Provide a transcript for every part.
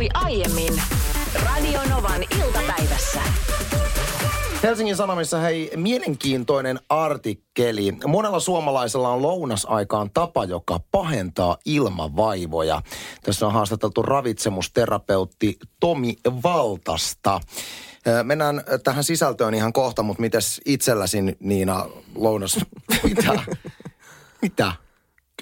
tapahtui aiemmin Radio Novan iltapäivässä. Helsingin Sanomissa hei, mielenkiintoinen artikkeli. Monella suomalaisella on lounasaikaan tapa, joka pahentaa ilmavaivoja. Tässä on haastateltu ravitsemusterapeutti Tomi Valtasta. Mennään tähän sisältöön ihan kohta, mutta mites itselläsi Niina lounas? Mitä? Mitä?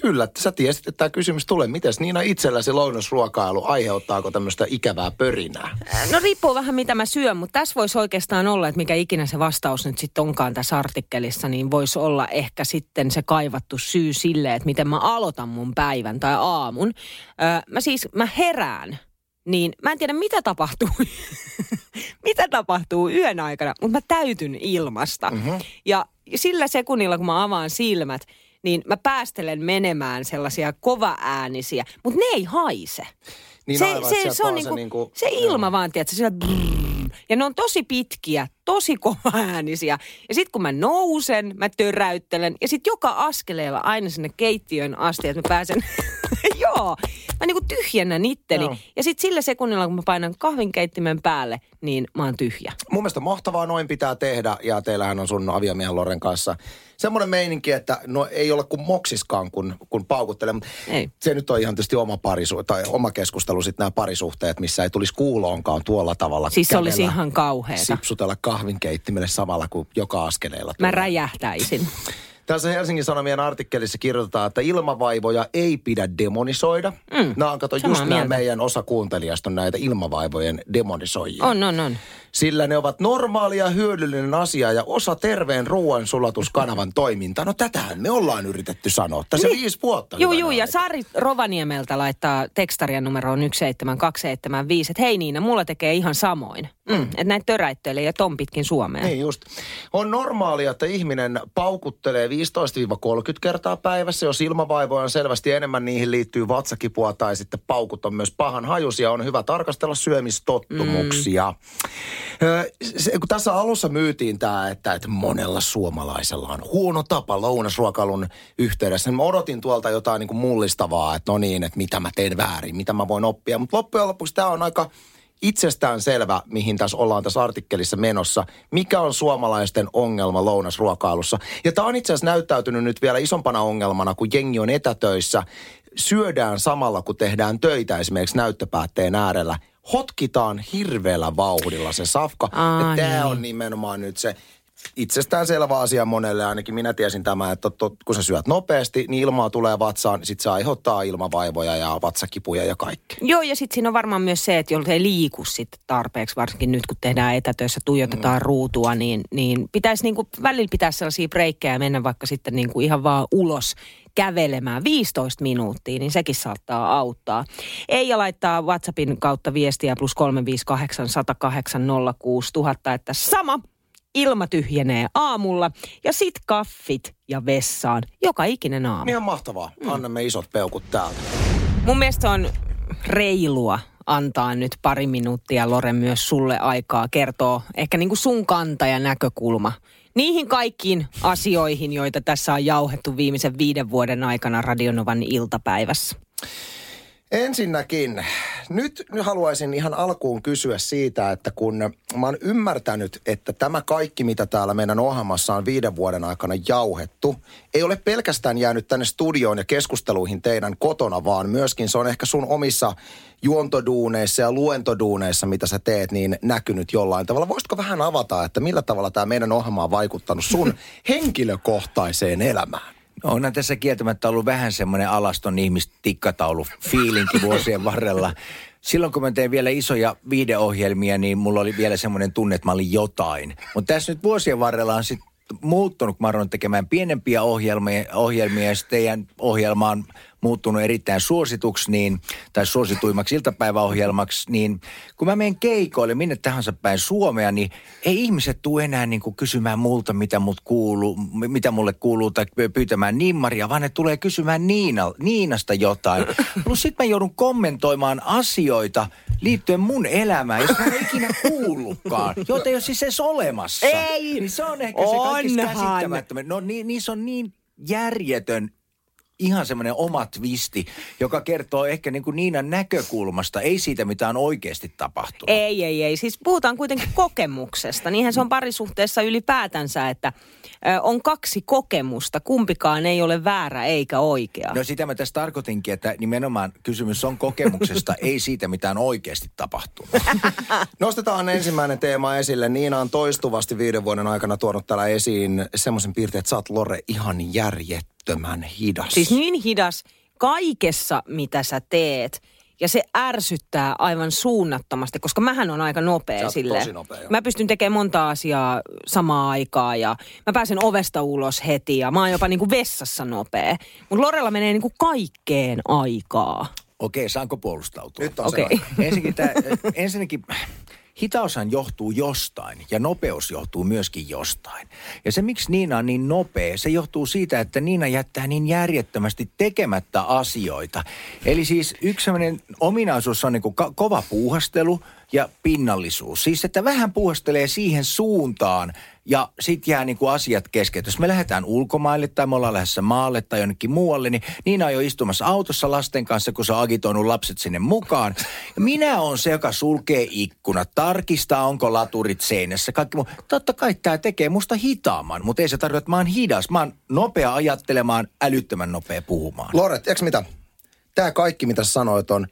Kyllä, että sä tiesit, että tämä kysymys tulee. Mites Niina itselläsi lounasruokailu, aiheuttaako tämmöistä ikävää pörinää? No riippuu vähän mitä mä syön, mutta tässä voisi oikeastaan olla, että mikä ikinä se vastaus nyt sitten onkaan tässä artikkelissa, niin voisi olla ehkä sitten se kaivattu syy sille, että miten mä aloitan mun päivän tai aamun. Öö, mä siis, mä herään, niin mä en tiedä mitä tapahtuu, mitä tapahtuu yön aikana, mutta mä täytyn ilmasta. Mm-hmm. Ja sillä sekunnilla, kun mä avaan silmät, niin mä päästelen menemään sellaisia kovaäänisiä, mutta ne ei haise. Niin se, aivan, se, sieltä se, on niinku, niinku- se ilma vaan, tiedätkö, sillä brrrr. Ja ne on tosi pitkiä, tosi kovaäänisiä. Ja sitten kun mä nousen, mä töräyttelen. Ja sitten joka askeleella aina sinne keittiön asti, että mä pääsen... Joo, mä niinku tyhjennän itteni. Joo. Ja sitten sillä sekunnilla, kun mä painan kahvinkeittimen päälle, niin mä oon tyhjä. Mun mielestä mahtavaa noin pitää tehdä ja teillähän on sun aviomiehen Loren kanssa semmoinen meininki, että no ei ole kuin moksiskaan, kun, kun paukuttelee. Ei. Se nyt on ihan tietysti oma parisu, tai oma keskustelu sitten nämä parisuhteet, missä ei tulisi kuuloonkaan tuolla tavalla. Siis se olisi ihan kauheeta. Sipsutella kahvinkeittimelle samalla kuin joka askeleella. Mä tulee. räjähtäisin. Tässä Helsingin Sanomien artikkelissa kirjoitetaan, että ilmavaivoja ei pidä demonisoida. Mm, nämä on, kato, just nämä meidän osa kuuntelijasta on näitä ilmavaivojen demonisoijia. On, on, on. Sillä ne ovat normaali ja hyödyllinen asia ja osa terveen ruoansulatuskanavan toimintaa. No tätähän me ollaan yritetty sanoa. Tässä niin. viisi vuotta. Juu, juu, ja. Sari Rovaniemeltä laittaa tekstarian numeroon 17275, että hei Niina, mulla tekee ihan samoin. Mm. Että näitä töräittelee ja ton pitkin Suomeen. Niin just. On normaalia, että ihminen paukuttelee 15-30 kertaa päivässä. Jos ilmavaivoja on selvästi enemmän, niihin liittyy vatsakipua tai sitten paukut on myös pahan hajusia. On hyvä tarkastella syömistottumuksia. Mm. Se, kun tässä alussa myytiin tämä, että, että monella suomalaisella on huono tapa lounasruokailun yhteydessä. niin Mä odotin tuolta jotain niin kuin mullistavaa, että no niin, että mitä mä teen väärin, mitä mä voin oppia. Mutta loppujen lopuksi tämä on aika itsestään selvä, mihin tässä ollaan tässä artikkelissa menossa. Mikä on suomalaisten ongelma lounasruokailussa? Ja tämä on itse asiassa näyttäytynyt nyt vielä isompana ongelmana, kun jengi on etätöissä. Syödään samalla, kun tehdään töitä esimerkiksi näyttöpäätteen äärellä. Hotkitaan hirveällä vauhdilla se safka. Aa, tämä niin. on nimenomaan nyt se itsestään selvä asia monelle, ainakin minä tiesin tämän, että tot, kun sä syöt nopeasti, niin ilmaa tulee vatsaan, sit se aiheuttaa ilmavaivoja ja vatsakipuja ja kaikkea. Joo, ja sitten siinä on varmaan myös se, että jolta ei liiku sitten tarpeeksi, varsinkin nyt kun tehdään etätöissä, tuijotetaan mm. ruutua, niin, niin pitäisi niinku, välillä pitää sellaisia breikkejä ja mennä vaikka sitten niinku ihan vaan ulos kävelemään 15 minuuttia, niin sekin saattaa auttaa. Eija laittaa WhatsAppin kautta viestiä plus 358 108 06000, että sama ilma tyhjenee aamulla ja sit kaffit ja vessaan joka ikinen aamu. Ihan mahtavaa. Annamme isot peukut täältä. Mun mielestä on reilua antaa nyt pari minuuttia, Lore, myös sulle aikaa kertoa ehkä niin kuin sun kanta ja näkökulma niihin kaikkiin asioihin, joita tässä on jauhettu viimeisen viiden vuoden aikana Radionovan iltapäivässä. Ensinnäkin, nyt haluaisin ihan alkuun kysyä siitä, että kun mä oon ymmärtänyt, että tämä kaikki, mitä täällä meidän ohjelmassa on viiden vuoden aikana jauhettu, ei ole pelkästään jäänyt tänne studioon ja keskusteluihin teidän kotona, vaan myöskin se on ehkä sun omissa juontoduuneissa ja luentoduuneissa, mitä sä teet, niin näkynyt jollain tavalla. Voisitko vähän avata, että millä tavalla tämä meidän ohjelma on vaikuttanut sun henkilökohtaiseen elämään? Onhan tässä kieltämättä ollut vähän semmoinen alaston ihmistikkataulu fiilinki vuosien varrella. Silloin kun mä tein vielä isoja viideohjelmia, niin mulla oli vielä semmoinen tunne, että mä olin jotain. Mutta tässä nyt vuosien varrella on sitten muuttunut, kun mä tekemään pienempiä ohjelmia, ohjelmia ja sitten teidän ohjelma on muuttunut erittäin suosituksi, niin, tai suosituimmaksi iltapäiväohjelmaksi, niin kun mä menen keikoille minne tahansa päin Suomea, niin ei ihmiset tule enää niin kuin kysymään multa, mitä, mut kuuluu, mitä mulle kuuluu, tai pyytämään nimmaria, vaan ne tulee kysymään Niina, Niinasta jotain. Plus sit mä joudun kommentoimaan asioita liittyen mun elämään, jos mä en ikinä kuullutkaan, joita ei ole siis edes olemassa. Ei! Niin se on ehkä se kaikista käsittämättömän. No niin, niissä on niin järjetön ihan semmoinen oma twisti, joka kertoo ehkä niin kuin Niinan näkökulmasta, ei siitä, mitä on oikeasti tapahtunut. Ei, ei, ei. Siis puhutaan kuitenkin kokemuksesta. Niinhän se on parisuhteessa ylipäätänsä, että on kaksi kokemusta. Kumpikaan ei ole väärä eikä oikea. No sitä mä tässä tarkoitinkin, että nimenomaan kysymys on kokemuksesta, ei siitä, mitä on oikeasti tapahtunut. Nostetaan ensimmäinen teema esille. Niina on toistuvasti viiden vuoden aikana tuonut täällä esiin semmoisen piirteen, että sä oot Lore ihan järjettömän hidas. Siis niin hidas kaikessa, mitä sä teet. Ja se ärsyttää aivan suunnattomasti, koska mähän on aika nopea joo. Mä pystyn tekemään monta asiaa samaan aikaan ja mä pääsen ovesta ulos heti ja mä oon jopa niinku vessassa nopea. Mutta Lorella menee niinku kaikkeen aikaa. Okei, saanko puolustautua? Nyt on Okei. okay. se Ensinnäkin, tämä, ensinnäkin hitaushan johtuu jostain ja nopeus johtuu myöskin jostain. Ja se, miksi Niina on niin nopea, se johtuu siitä, että Niina jättää niin järjettömästi tekemättä asioita. Eli siis yksi sellainen ominaisuus on niin kuin ka- kova puuhastelu ja pinnallisuus. Siis, että vähän puuhastelee siihen suuntaan ja sitten jää niinku asiat kesken. Jos me lähdetään ulkomaille tai me ollaan lähdössä maalle tai jonnekin muualle, niin Niina on jo istumassa autossa lasten kanssa, kun se on agitoinut lapset sinne mukaan. Ja minä on se, joka sulkee ikkunat, tarkistaa, onko laturit seinässä. Kaikki muu. Totta kai tämä tekee musta hitaamman, mutta ei se tarkoita, että mä oon hidas. Mä oon nopea ajattelemaan, älyttömän nopea puhumaan. Lore, tiedätkö mitä? Tämä kaikki, mitä sanoit, on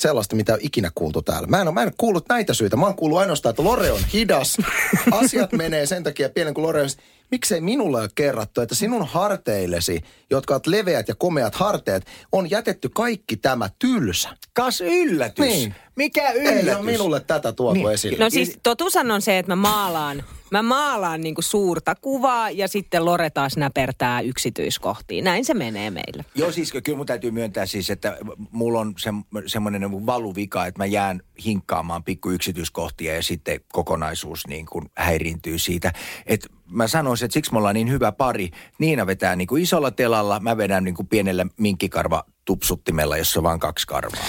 sellaista, mitä on ikinä kuultu täällä. Mä en, ole, mä en ole kuullut näitä syitä. Mä oon kuullut ainoastaan, että Lore on hidas. Asiat menee sen takia pienen kuin Lore on. Miksei minulle ole kerrattu, että sinun harteillesi, jotka ovat leveät ja komeat harteet, on jätetty kaikki tämä tylsä. Kas yllätys. Niin. Mikä yllätys? Ei ole minulle tätä tuotu Niin. esille. No siis totuushan on se, että mä maalaan, mä maalaan niinku suurta kuvaa ja sitten Lore taas näpertää yksityiskohtiin. Näin se menee meillä. Joo, siis kyllä mun täytyy myöntää siis, että mulla on se, semmoinen niin valuvika, että mä jään hinkkaamaan pikku yksityiskohtia ja sitten kokonaisuus niin kuin häiriintyy siitä. Et mä sanoisin, että siksi me ollaan niin hyvä pari. Niina vetää niin kuin isolla telalla, mä vedän niin kuin pienellä minkkikarva tupsuttimella, jossa on vain kaksi karvaa.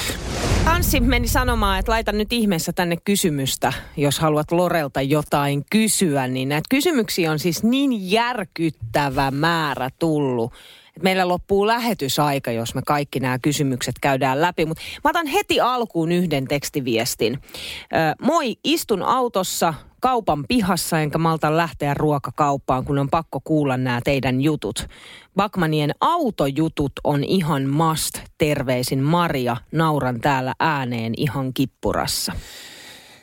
Anssi meni sanomaan, että laita nyt ihmeessä tänne kysymystä, jos haluat Lorelta jotain kysyä. Niin näitä kysymyksiä on siis niin järkyttävä määrä tullut. Meillä loppuu lähetysaika, jos me kaikki nämä kysymykset käydään läpi. Mutta mä otan heti alkuun yhden tekstiviestin. Moi, istun autossa kaupan pihassa, enkä malta lähteä ruokakauppaan, kun on pakko kuulla nämä teidän jutut. Bakmanien autojutut on ihan must. Terveisin Maria. Nauran täällä ääneen ihan kippurassa.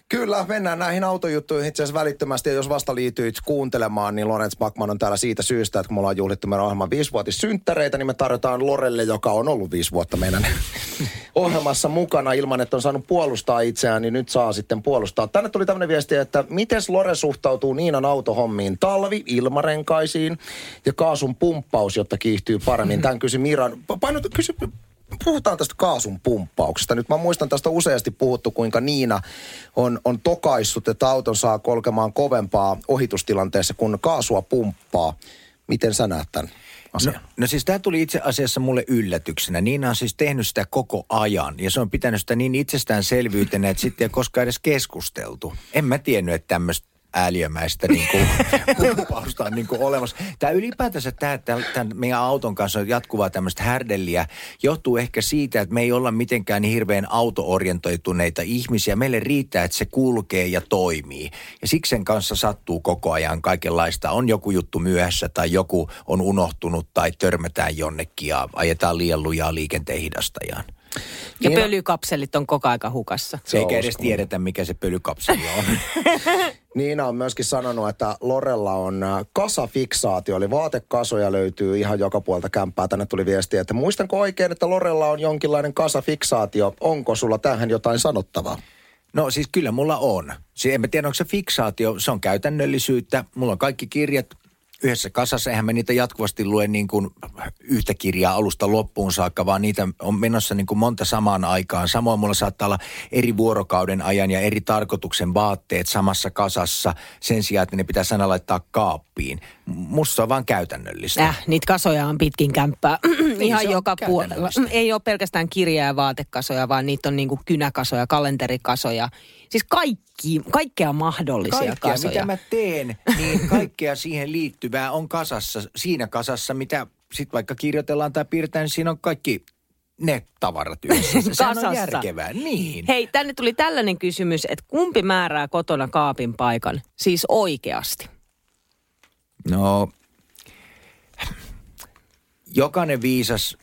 Kyllä, mennään näihin autojuttuihin itse asiassa välittömästi. Ja jos vasta liityit kuuntelemaan, niin Lorenz Backman on täällä siitä syystä, että kun me ollaan juhlittu meidän ohjelman viisivuotissynttäreitä, niin me tarjotaan Lorelle, joka on ollut viisi vuotta meidän ohjelmassa mukana ilman, että on saanut puolustaa itseään, niin nyt saa sitten puolustaa. Tänne tuli tämmöinen viesti, että miten Lore suhtautuu Niinan autohommiin? Talvi, ilmarenkaisiin ja kaasun pumppaus, jotta kiihtyy paremmin. Tämän kysyi Miran. Painot, kysy, puhutaan tästä kaasun pumppauksesta. Nyt mä muistan tästä useasti puhuttu, kuinka Niina on, on tokaissut, että auton saa kolkemaan kovempaa ohitustilanteessa, kun kaasua pumppaa. Miten sä näet tämän No, no siis tämä tuli itse asiassa mulle yllätyksenä. Niina on siis tehnyt sitä koko ajan ja se on pitänyt sitä niin itsestäänselvyytenä, että sitten ei koskaan edes keskusteltu. En mä tiennyt, että tämmöistä ääliömäistä niin kuin, pumppausta on niin kuin olemassa. Tämä ylipäätänsä tämä, tämän meidän auton kanssa on jatkuvaa tämmöistä härdelliä johtuu ehkä siitä, että me ei olla mitenkään niin hirveän autoorientoituneita ihmisiä. Meille riittää, että se kulkee ja toimii. Ja siksi sen kanssa sattuu koko ajan kaikenlaista. On joku juttu myöhässä tai joku on unohtunut tai törmätään jonnekin ja ajetaan liian lujaa liikenteen hidastajaan. Ja Niin- pölykapselit on koko aika hukassa. Se Eikä edes tiedetä, mikä se pölykapseli on. Niina on myöskin sanonut, että Lorella on äh, kasafiksaatio, eli vaatekasoja löytyy ihan joka puolta kämppää. Tänne tuli viesti, että muistanko oikein, että Lorella on jonkinlainen kasafiksaatio. Onko sulla tähän jotain sanottavaa? No siis kyllä mulla on. Se, en mä tiedä, onko se fiksaatio, se on käytännöllisyyttä. Mulla on kaikki kirjat yhdessä kasassa. Eihän mä niitä jatkuvasti lue niin kuin yhtä kirjaa alusta loppuun saakka, vaan niitä on menossa niin kuin monta samaan aikaan. Samoin mulla saattaa olla eri vuorokauden ajan ja eri tarkoituksen vaatteet samassa kasassa sen sijaan, että ne pitäisi aina laittaa kaappiin. Musta se on vaan käytännöllistä. Äh, niitä kasoja on pitkin kämppää ihan se on joka puolella. Ei ole pelkästään kirja- ja vaatekasoja, vaan niitä on niinku kynäkasoja, kalenterikasoja. Siis kaikki, kaikkea mahdollisia Kaikkea, kasoja. mitä mä teen, niin kaikkea siihen liittyvää on kasassa, siinä kasassa, mitä sitten vaikka kirjoitellaan tai piirretään, niin siinä on kaikki ne tavarat yhdessä. Sehän on järkevää. Niin. Hei, tänne tuli tällainen kysymys, että kumpi määrää kotona kaapin paikan? Siis oikeasti. No, jokainen viisas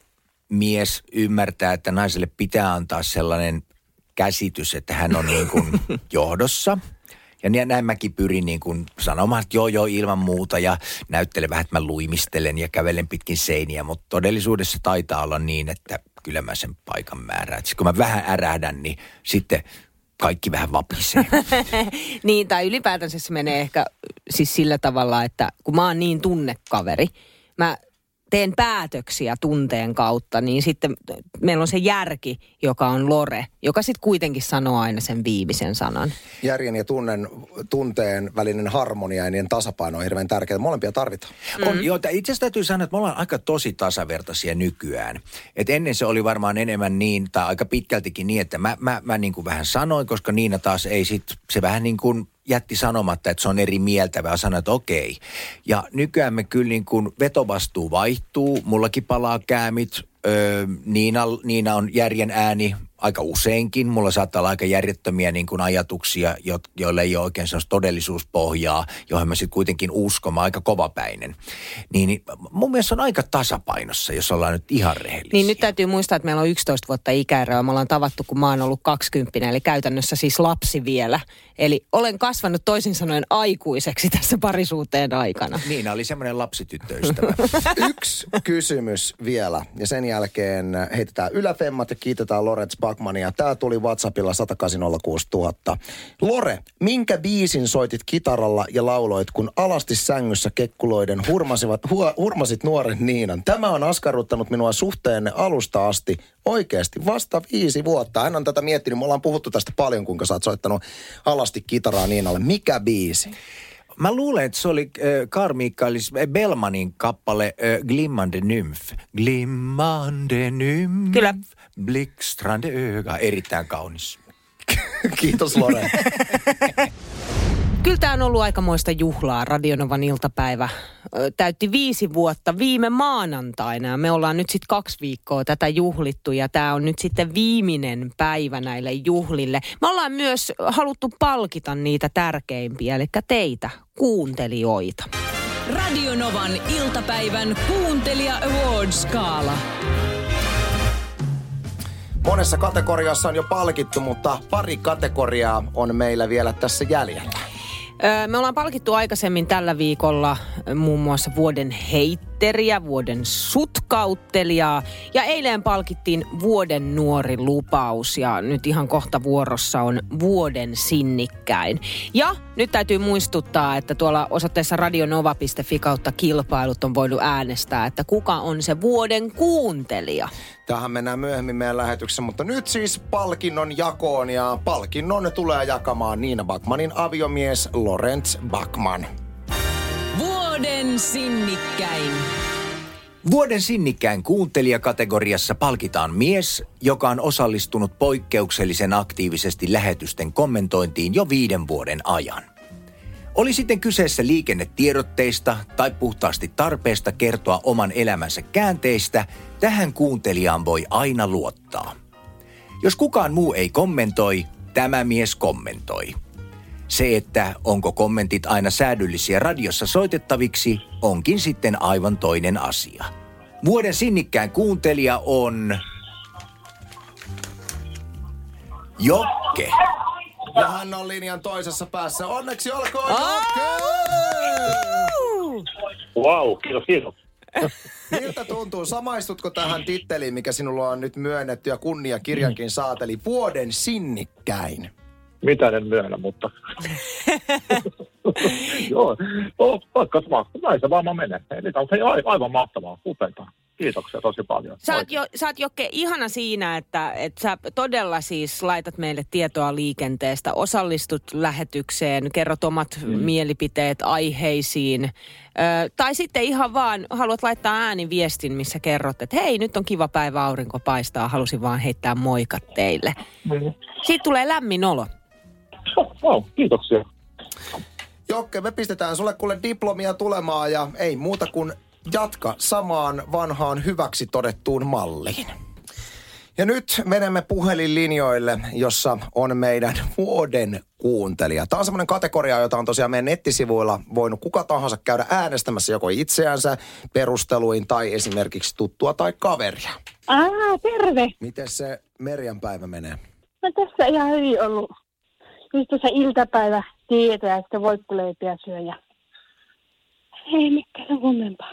mies ymmärtää, että naiselle pitää antaa sellainen käsitys, että hän on niin kuin johdossa. Ja nä- näin mäkin pyrin niin kuin sanomaan, että joo joo ilman muuta ja näyttelen vähän, että mä luimistelen ja kävelen pitkin seiniä. Mutta todellisuudessa taitaa olla niin, että kyllä mä sen paikan määrään. Sit kun mä vähän ärähdän, niin sitten kaikki vähän vapisee. niin, tai ylipäätänsä se menee ehkä siis sillä tavalla, että kun mä oon niin tunnekaveri, mä teen päätöksiä tunteen kautta, niin sitten meillä on se järki, joka on Lore, joka sitten kuitenkin sanoo aina sen viimeisen sanan. Järjen ja tunnen, tunteen välinen harmonia ja niiden tasapaino on hirveän tärkeää. Molempia tarvitaan. On, joo, itse asiassa täytyy sanoa, että me ollaan aika tosi tasavertaisia nykyään. Et ennen se oli varmaan enemmän niin, tai aika pitkältikin niin, että mä, mä, mä niin kuin vähän sanoin, koska Niina taas ei sit, se vähän niin kuin jätti sanomatta, että se on eri mieltä, vaan sanoi, että okei. Ja nykyään me kyllä niin kuin vetovastuu vaihtuu, mullakin palaa käämit, öö, Niina, Niina on järjen ääni aika useinkin. Mulla saattaa olla aika järjettömiä niin kuin ajatuksia, jo, joille ei ole oikein sellaista todellisuuspohjaa, johon mä sitten kuitenkin uskon, mä aika kovapäinen. Niin, niin mun mielestä on aika tasapainossa, jos ollaan nyt ihan rehellisiä. Niin nyt täytyy muistaa, että meillä on 11 vuotta ikäeroa. Me ollaan tavattu, kun mä oon ollut 20, eli käytännössä siis lapsi vielä. Eli olen kasvanut toisin sanoen aikuiseksi tässä parisuuteen aikana. Niina oli semmoinen lapsityttöystävä. Yksi kysymys vielä ja sen jälkeen heitetään yläfemmat ja kiitetään Lorenz Backmania. Tämä tuli WhatsAppilla 10806 000. Lore, minkä biisin soitit kitaralla ja lauloit, kun alasti sängyssä kekkuloiden hurmasivat, hu, hurmasit nuoren Niinan? Tämä on askarruttanut minua suhteenne alusta asti oikeasti vasta viisi vuotta. Hän on tätä miettinyt. Me ollaan puhuttu tästä paljon, kuinka sä oot soittanut alasti kitaraa Niinalle. Mikä biisi? Mä luulen, että se oli äh, Michaelis Bellmanin kappale äh, Glimmande Nymf. Glimmande Nymf. Kyllä. Blickstrande öga. Erittäin kaunis. Kiitos Lore. Kyllä tämä on ollut aikamoista juhlaa. Radionovan iltapäivä ö, täytti viisi vuotta viime maanantaina. Ja me ollaan nyt sitten kaksi viikkoa tätä juhlittu ja tämä on nyt sitten viimeinen päivä näille juhlille. Me ollaan myös haluttu palkita niitä tärkeimpiä, eli teitä, kuuntelijoita. Radionovan iltapäivän kuuntelija Awards-skaala. Monessa kategoriassa on jo palkittu, mutta pari kategoriaa on meillä vielä tässä jäljellä. Me ollaan palkittu aikaisemmin tällä viikolla muun muassa vuoden heitteriä, vuoden sutkauttelijaa ja eilen palkittiin vuoden nuori lupaus ja nyt ihan kohta vuorossa on vuoden sinnikkäin. Ja nyt täytyy muistuttaa, että tuolla osoitteessa radionova.fi kautta kilpailut on voinut äänestää, että kuka on se vuoden kuuntelija. Tähän mennään myöhemmin meidän lähetyksessä, mutta nyt siis palkinnon jakoon ja palkinnon tulee jakamaan Niina Backmanin aviomies Lorenz Backman. Vuoden sinnikkäin. Vuoden sinnikkään kuuntelijakategoriassa palkitaan mies, joka on osallistunut poikkeuksellisen aktiivisesti lähetysten kommentointiin jo viiden vuoden ajan. Oli sitten kyseessä liikennetiedotteista tai puhtaasti tarpeesta kertoa oman elämänsä käänteistä, tähän kuuntelijaan voi aina luottaa. Jos kukaan muu ei kommentoi, tämä mies kommentoi. Se, että onko kommentit aina säädyllisiä radiossa soitettaviksi, onkin sitten aivan toinen asia. Vuoden sinnikkään kuuntelija on... Jokke. Ja hän on linjan toisessa päässä. Onneksi olkoon Jokke! Wow, kiitos, kiitos. Miltä tuntuu? Samaistutko tähän titteliin, mikä sinulla on nyt myönnetty ja kunniakirjankin saateli vuoden sinnikkäin? Mitä en myönnä, mutta... Joo, oh, vaikka sama. Näin se varmaan menee. Eli on se aivan, mahtavaa. Upeeta. Kiitoksia tosi paljon. Sä oot, jo, sä oot Jokke ihana siinä, että, että sä todella siis laitat meille tietoa liikenteestä, osallistut lähetykseen, kerrot omat mm. mielipiteet aiheisiin. Ö, tai sitten ihan vaan haluat laittaa ääniviestin, missä kerrot, että hei, nyt on kiva päivä, aurinko paistaa, halusin vaan heittää moikat teille. Mm. Siitä tulee lämmin olo. Wow, kiitoksia. Jokke, me pistetään sulle kuule diplomia tulemaan ja ei muuta kuin jatka samaan vanhaan hyväksi todettuun malliin. Ja nyt menemme puhelinlinjoille, jossa on meidän vuoden kuuntelija. Tämä on semmoinen kategoria, jota on tosiaan meidän nettisivuilla voinut kuka tahansa käydä äänestämässä joko itseänsä perusteluin tai esimerkiksi tuttua tai kaveria. Ah, terve. Miten se Merjan päivä menee? No tässä ihan hyvin ollut. Just tuossa iltapäivä tietoja, että voittoleipiä syö ja ei mikään sen kummempaa.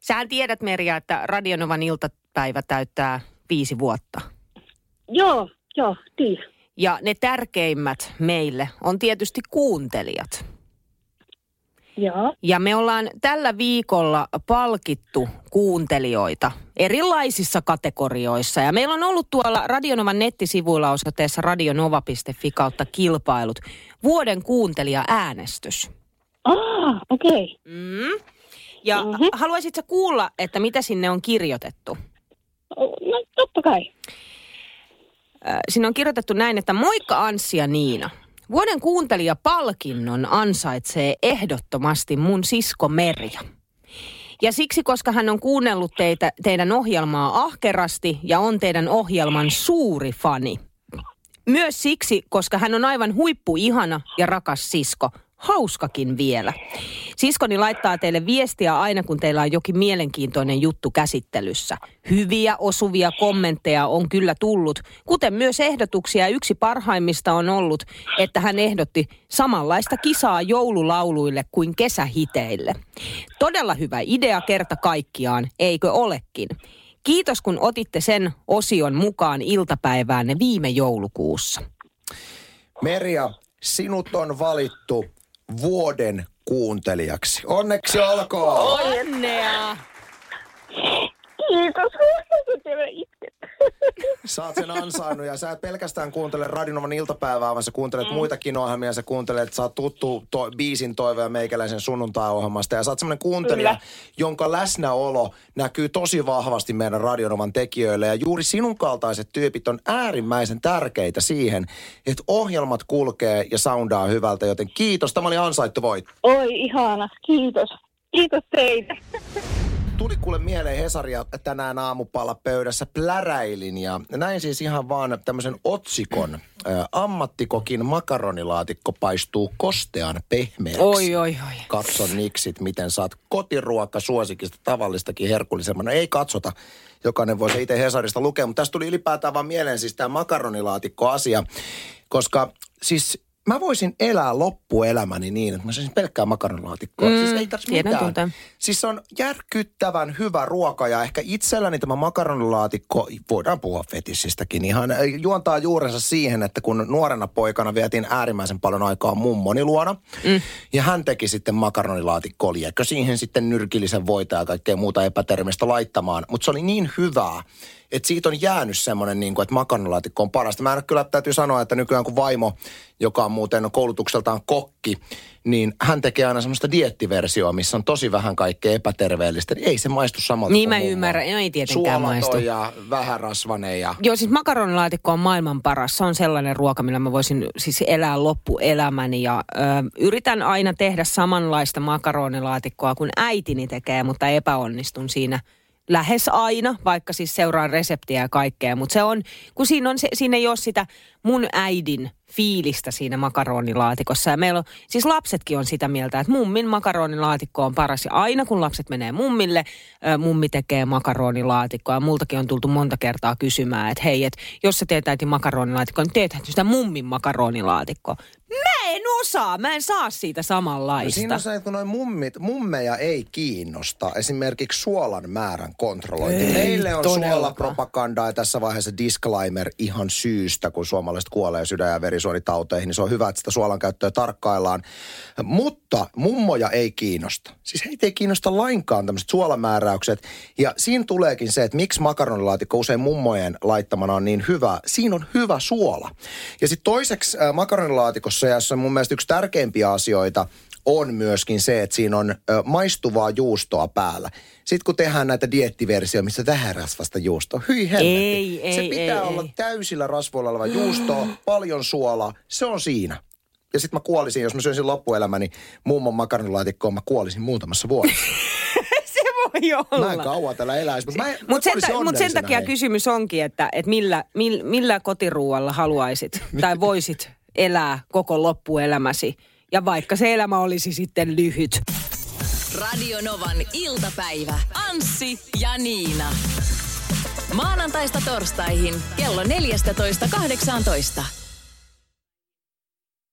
Sähän tiedät, Merja, että Radionovan iltapäivä täyttää viisi vuotta. Joo, joo, tiedän. Ja ne tärkeimmät meille on tietysti kuuntelijat. Joo, Ja me ollaan tällä viikolla palkittu kuuntelijoita erilaisissa kategorioissa. Ja meillä on ollut tuolla Radionovan nettisivuilla osoitteessa radionova.fi kautta kilpailut vuoden kuuntelija-äänestys. ah, okei. Mm. Ja Mhm. mm-hmm. haluaisitko kuulla, että mitä sinne on kirjoitettu? No totta kai. Äh, Sinne on kirjoitettu näin, että moikka Anssi ja Niina. Vuoden kuuntelijapalkinnon ansaitsee ehdottomasti mun sisko Merja. Ja siksi, koska hän on kuunnellut teitä, teidän ohjelmaa ahkerasti ja on teidän ohjelman suuri fani. Myös siksi, koska hän on aivan huippuihana ja rakas sisko. Hauskakin vielä. Siskoni laittaa teille viestiä aina, kun teillä on jokin mielenkiintoinen juttu käsittelyssä. Hyviä, osuvia kommentteja on kyllä tullut, kuten myös ehdotuksia. Yksi parhaimmista on ollut, että hän ehdotti samanlaista kisaa joululauluille kuin kesähiteille. Todella hyvä idea kerta kaikkiaan, eikö olekin? Kiitos, kun otitte sen osion mukaan iltapäiväänne viime joulukuussa. Merja, sinut on valittu vuoden kuuntelijaksi. Onneksi olkoon! Onnea! Kiitos. Itket. Sä oot sen ansainnut ja sä et pelkästään kuuntele Radinovan iltapäivää, vaan sä kuuntelet mm. muitakin ohjelmia. Sä kuuntelet, sä oot tuttu to, biisin toive ja meikäläisen sunnuntai-ohjelmasta. Ja sä oot semmoinen kuuntelija, Kyllä. jonka läsnäolo näkyy tosi vahvasti meidän Radionovan tekijöille. Ja juuri sinun kaltaiset tyypit on äärimmäisen tärkeitä siihen, että ohjelmat kulkee ja soundaa hyvältä. Joten kiitos, tämä oli ansaittu voitto. Oi, ihana. Kiitos. Kiitos teille. tuli kuule mieleen Hesaria tänään aamupalla pöydässä pläräilin ja näin siis ihan vaan tämmöisen otsikon. Ä, ammattikokin makaronilaatikko paistuu kostean pehmeäksi. Oi, oi, oi. Katso Niksit, miten saat kotiruoka suosikista tavallistakin herkullisemman. No ei katsota, jokainen voi se itse Hesarista lukea, mutta tästä tuli ylipäätään vaan mieleen siis tämä makaronilaatikko-asia, koska siis mä voisin elää loppuelämäni niin, että mä söisin pelkkää makaronilaatikkoa. Mm, siis ei tarvitse mitään. tunteen. Siis on järkyttävän hyvä ruoka ja ehkä itselläni tämä makaronilaatikko, voidaan puhua fetissistäkin, ihan juontaa juurensa siihen, että kun nuorena poikana vietin äärimmäisen paljon aikaa mummoni luona mm. ja hän teki sitten makaronilaatikkoa, liekö siihen sitten nyrkillisen voita ja kaikkea muuta epätermistä laittamaan, mutta se oli niin hyvää, että siitä on jäänyt semmoinen, niin kuin, että makaronilaatikko on parasta. Mä en kyllä täytyy sanoa, että nykyään kun vaimo, joka on muuten koulutukseltaan kokki, niin hän tekee aina semmoista diettiversioa, missä on tosi vähän kaikkea epäterveellistä. Niin ei se maistu samalta Niin kuin mä ymmärrän. No ei tietenkään maistu. ja vähän rasvanen ja... Joo, siis makaronilaatikko on maailman paras. Se on sellainen ruoka, millä mä voisin siis elää loppuelämäni. Ja ö, yritän aina tehdä samanlaista makaronilaatikkoa kuin äitini tekee, mutta epäonnistun siinä lähes aina, vaikka siis seuraan reseptiä ja kaikkea. Mutta se on, kun siinä, on se, siinä ei ole sitä mun äidin fiilistä siinä makaronilaatikossa. Ja meillä on, siis lapsetkin on sitä mieltä, että mummin makaronilaatikko on paras. Ja aina kun lapset menee mummille, mummi tekee makaronilaatikkoa. Ja multakin on tultu monta kertaa kysymään, että hei, että jos sä teet äiti makaronilaatikkoa, niin teethän sitä mummin makaronilaatikkoa. En osaa, mä en saa siitä No samanlaista. siinä on se, että kun noin mummit, mummeja ei kiinnosta esimerkiksi suolan määrän kontrollointi. Ei Meille on todellakaan. suolapropagandaa ja tässä vaiheessa disclaimer ihan syystä, kun suomalaiset kuolee sydän- ja verisuonitauteihin, niin se on hyvä, että sitä suolan käyttöä tarkkaillaan. Mutta mummoja ei kiinnosta. Siis heitä ei kiinnosta lainkaan tämmöiset suolamääräykset. Ja siinä tuleekin se, että miksi makaronilaatikko usein mummojen laittamana on niin hyvä. Siinä on hyvä suola. Ja sitten toiseksi äh, makaronilaatikossa, ja se on mun mielestä yksi tärkeimpiä asioita, on myöskin se, että siinä on ö, maistuvaa juustoa päällä. Sitten kun tehdään näitä diettiversioita, missä vähän rasvasta juustoa, hyi helvetti. Ei, ei, se pitää ei, olla ei. täysillä rasvoilla oleva juustoa, paljon suolaa, se on siinä. Ja sitten mä kuolisin, jos mä syöisin loppuelämäni mummon makaronilaatikkoon, mä kuolisin muutamassa vuodessa. se voi olla. Mä en kauan täällä eläisi, mutta mä, Mutta sen, ta- mut sen takia hei. kysymys onkin, että, että millä, millä, millä kotiruualla haluaisit tai voisit elää koko loppuelämäsi. Ja vaikka se elämä olisi sitten lyhyt. Radio Novan iltapäivä. Anssi ja Niina. Maanantaista torstaihin kello 14.18.